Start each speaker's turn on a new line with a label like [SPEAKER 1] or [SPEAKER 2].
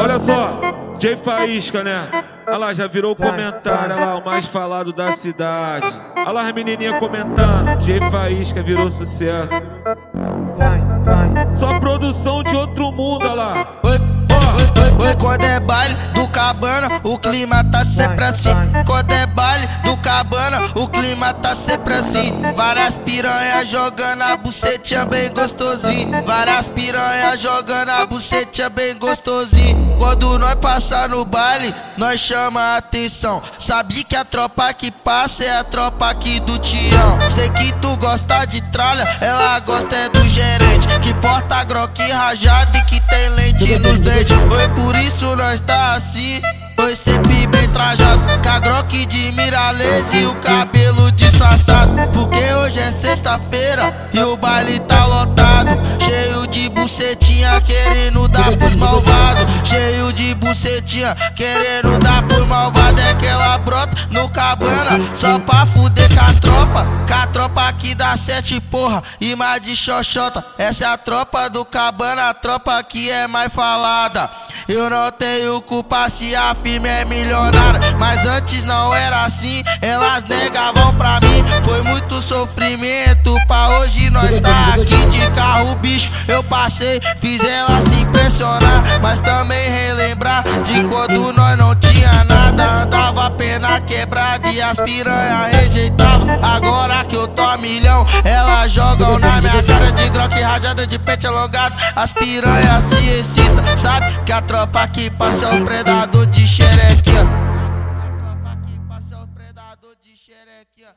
[SPEAKER 1] Olha só, Jay Faísca, né? Olha lá, já virou
[SPEAKER 2] Vai,
[SPEAKER 1] comentário,
[SPEAKER 2] vai.
[SPEAKER 1] olha lá, o mais falado da cidade. Olha lá as menininhas comentando, Jay Faísca virou sucesso.
[SPEAKER 2] vai, vai.
[SPEAKER 1] Só produção de outro mundo, olha lá.
[SPEAKER 3] Oi, oi, oi, quando é baile do cabana, o clima tá sempre assim. Quando é baile do cabana, o clima tá sempre assim. Várias piranhas jogando a bucetinha bem gostosinho. Várias piranhas jogando a bucetinha bem gostosinho. Quando nós passar no baile, nós chama a atenção. Sabe que a tropa que passa é a tropa aqui do Tião. Sei que tu gosta de tralha, ela gosta é do gerente. Que porta groque rajado e que tem lente nos dentes. Oi, por isso nós tá assim. Oi, sempre bem trajado. Com a groque de miralês e o cabelo disfarçado. Porque hoje é sexta-feira e o baile bucetinha querendo dar pros malvados. Cheio de bucetinha querendo dar pros malvados. É que ela brota no cabana só pra fuder com a tropa. Com a tropa aqui dá sete porra e mais de xoxota. Essa é a tropa do cabana, a tropa que é mais falada. Eu não tenho culpa se a firma é milionária. Mas antes não era assim, elas negavam pra mim. Foi muito sofrimento pra hoje nós tá aqui de carro, bicho. Eu passei, fiz ela se impressionar, mas também relembrar de quando nós não tinha nada. Andava pena quebrada e as piranha rejeitava. Agora que eu tô a milhão, elas jogam na minha cara de groque rajada de pente alongado. As piranha se excita, sabe que a tropa que passa é o predador de xerequinha. A tropa que passa é o predador de xerequinha.